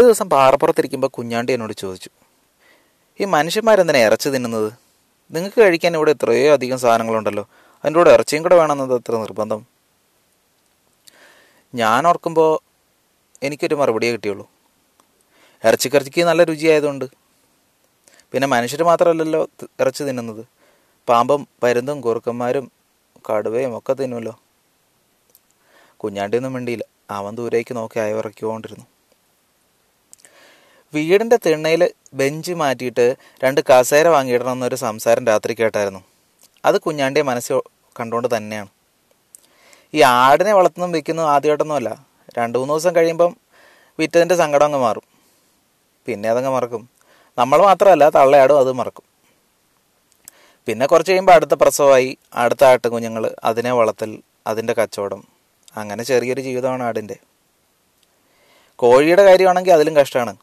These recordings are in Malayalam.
ഒരു ദിവസം പാറപ്പുറത്തിരിക്കുമ്പോൾ കുഞ്ഞാണ്ടി എന്നോട് ചോദിച്ചു ഈ മനുഷ്യന്മാരെന്തിനാ ഇറച്ചി തിന്നുന്നത്? നിങ്ങൾക്ക് കഴിക്കാൻ ഇവിടെ എത്രയോ അധികം സാധനങ്ങളുണ്ടല്ലോ. അതിന്റെ കൂടെ ഇറച്ചിയും കൂടെ വേണമെന്നത് എത്ര നിർബന്ധം? ഞാൻ ഓർക്കുമ്പോൾ എനിക്കൊരു മറുപടിയേ കിട്ടിയുള്ളൂ. ഇറച്ചിക്കറിച്ചിക്ക് നല്ല രുചിയായതുകൊണ്ട് പിന്നെ മനുഷ്യർ മാത്രമല്ലല്ലോ ഇറച്ചി തിന്നുന്നത്. പാമ്പും പരുന്തും കുറുക്കന്മാരും കടുവയും ഒക്കെ തിന്നുമല്ലോ കുഞ്ഞാണ്ടിയൊന്നും മിണ്ടിയില്ല. അവൻ ദൂരേക്ക് നോക്കി അയവിറക്കിക്കൊണ്ടിരുന്നു. വീടിന്റെ തിണ്ണയിൽ ബെഞ്ച് മാറ്റിയിട്ട് രണ്ട് കസേര വാങ്ങിയിടണമെന്നൊരു സംസാരം രാത്രി കേട്ടായിരുന്നു. അത് കുഞ്ഞാണ്ടിയെ മനസ്സിൽ കണ്ടുകൊണ്ട് തന്നെയാണ്. ഈ ആടിനെ വളർത്തുന്നതും വിൽക്കുന്നതും ആദ്യമായിട്ടൊന്നുമല്ല. രണ്ട് മൂന്ന് ദിവസം കഴിയുമ്പം വിറ്റതിന്റെ സങ്കടം അങ്ങ് മാറും. പിന്നെ അതങ്ങ് മറക്കും. നമ്മൾ മാത്രമല്ല തള്ളയാടും അത് മറക്കും. പിന്നെ കുറച്ച് കഴിയുമ്പോൾ അടുത്ത പ്രസവമായി അടുത്ത ആട്ടുകുഞ്ഞുങ്ങൾ അതിനെ വളർത്തൽ അതിന്റെ കച്ചവടം. അങ്ങനെ ചെറിയൊരു ജീവിതമാണ് ആടിന്റെ കോഴിയുടെ കാര്യമാണെങ്കിൽ അതിലും കഷ്ടമാണ്.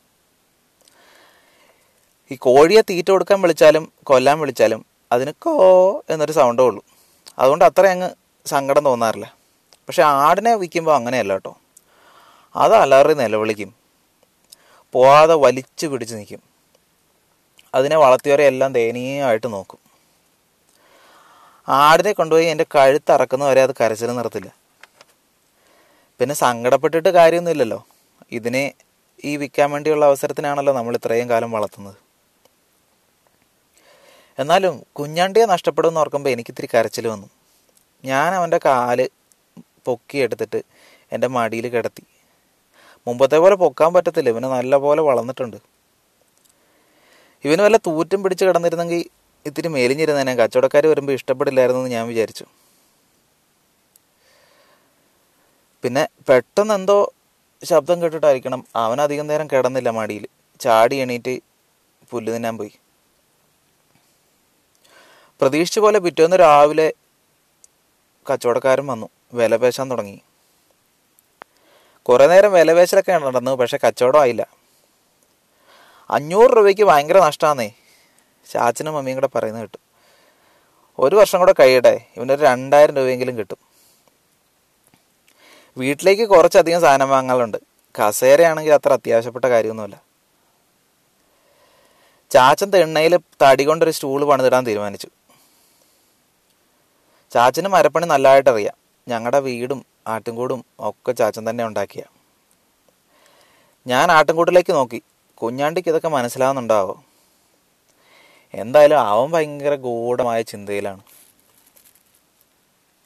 ഈ കോഴിയെ തീറ്റ കൊടുക്കാൻ വിളിച്ചാലും കൊല്ലാൻ വിളിച്ചാലും അതിന് കോ എന്നൊരു സൗണ്ടേ ഉള്ളൂ. അതുകൊണ്ട് അത്ര അങ്ങ് സങ്കടം തോന്നാറില്ല. പക്ഷെ ആടിനെ വിൽക്കുമ്പോൾ അങ്ങനെയല്ല കേട്ടോ. അത് അലറി നിലവിളിക്കും. പോവാതെ വലിച്ചു പിടിച്ച് നിൽക്കും അതിനെ വളർത്തിയവരെ എല്ലാം ദയനീയമായിട്ട് നോക്കും. ആടിനെ കൊണ്ടുപോയി എന്റെ കഴുത്ത് അറക്കുന്നവരെ അത് കരച്ചിൽ നിർത്തില്ല. പിന്നെ സങ്കടപ്പെട്ടിട്ട് കാര്യമൊന്നുമില്ലല്ലോ. ഇതിനെ ഈ വിൽക്കാൻ വേണ്ടിയുള്ള അവസരത്തിനാണല്ലോ നമ്മൾ ഇത്രയും കാലം വളർത്തുന്നത്. എന്നാലും കുഞ്ഞാണ്ടിയെ നഷ്ടപ്പെടുമെന്ന് ഓർക്കുമ്പോൾ എനിക്കിത്തിരി കരച്ചിൽ വന്നു. ഞാൻ അവന്റെ കാൽ പൊക്കിയെടുത്തിട്ട് എന്റെ മടിയിൽ കിടത്തി. മുമ്പത്തെ പോലെ പൊക്കാൻ പറ്റത്തില്ല ഇവന് നല്ലപോലെ വളർന്നിട്ടുണ്ട്. ഇവന് വല്ല തൂറ്റം പിടിച്ച് കിടന്നിരുന്നെങ്കിൽ ഇത്തിരി മേലിഞ്ഞിരുന്നേനെ കച്ചവടക്കാർ വരുമ്പോൾ ഇഷ്ടപ്പെടില്ലായിരുന്നു എന്ന് ഞാൻ വിചാരിച്ചു. പിന്നെ പെട്ടെന്ന് എന്തോ ശബ്ദം കേട്ടിട്ടായിരിക്കണം അവൻ അധികം നേരം കിടന്നില്ല മടിയിൽ. ചാടി എണീറ്റ് പുല്ല് തിന്നാൻ പോയി. പ്രതീക്ഷിച്ച പോലെ പിറ്റേന്ന് രാവിലെ കച്ചവടക്കാരൻ വന്നു. വില പേശാൻ തുടങ്ങി. കുറേ നേരം വില പേശലൊക്കെ നടന്നു പക്ഷെ കച്ചവടം ആയില്ല. അഞ്ഞൂറ് രൂപയ്ക്ക് ഭയങ്കര നഷ്ടമാന്നേ ചാച്ചനും മമ്മിയും കൂടെ പറയുന്നത് കിട്ടും. ഒരു വർഷം കൂടെ കഴിയട്ടെ ഇവനൊരു രണ്ടായിരം രൂപയെങ്കിലും കിട്ടും. വീട്ടിലേക്ക് കുറച്ചധികം സാധനം വാങ്ങാനുണ്ട്. കസേരയാണെങ്കിൽ അത്ര അത്യാവശ്യപ്പെട്ട കാര്യമൊന്നുമില്ല. ചാച്ചൻ തെണ്ണയിൽ തടി കൊണ്ടൊരു സ്റ്റൂൾ പണിതിടാൻ തീരുമാനിച്ചു. ചാച്ചന് മരപ്പണി നല്ലതായിട്ട് അറിയാം ഞങ്ങളുടെ വീടും ആട്ടിൻകൂടും ഒക്കെ ചാച്ചൻ തന്നെ ഉണ്ടാക്കിയ. ഞാൻ ആട്ടിൻകൂട്ടിലേക്ക് നോക്കി. കുഞ്ഞാണ്ടിക്ക് ഇതൊക്കെ മനസ്സിലാവുന്നുണ്ടാവോ? എന്തായാലും അവൻ ഭയങ്കര ഗൂഢമായ ചിന്തയിലാണ്.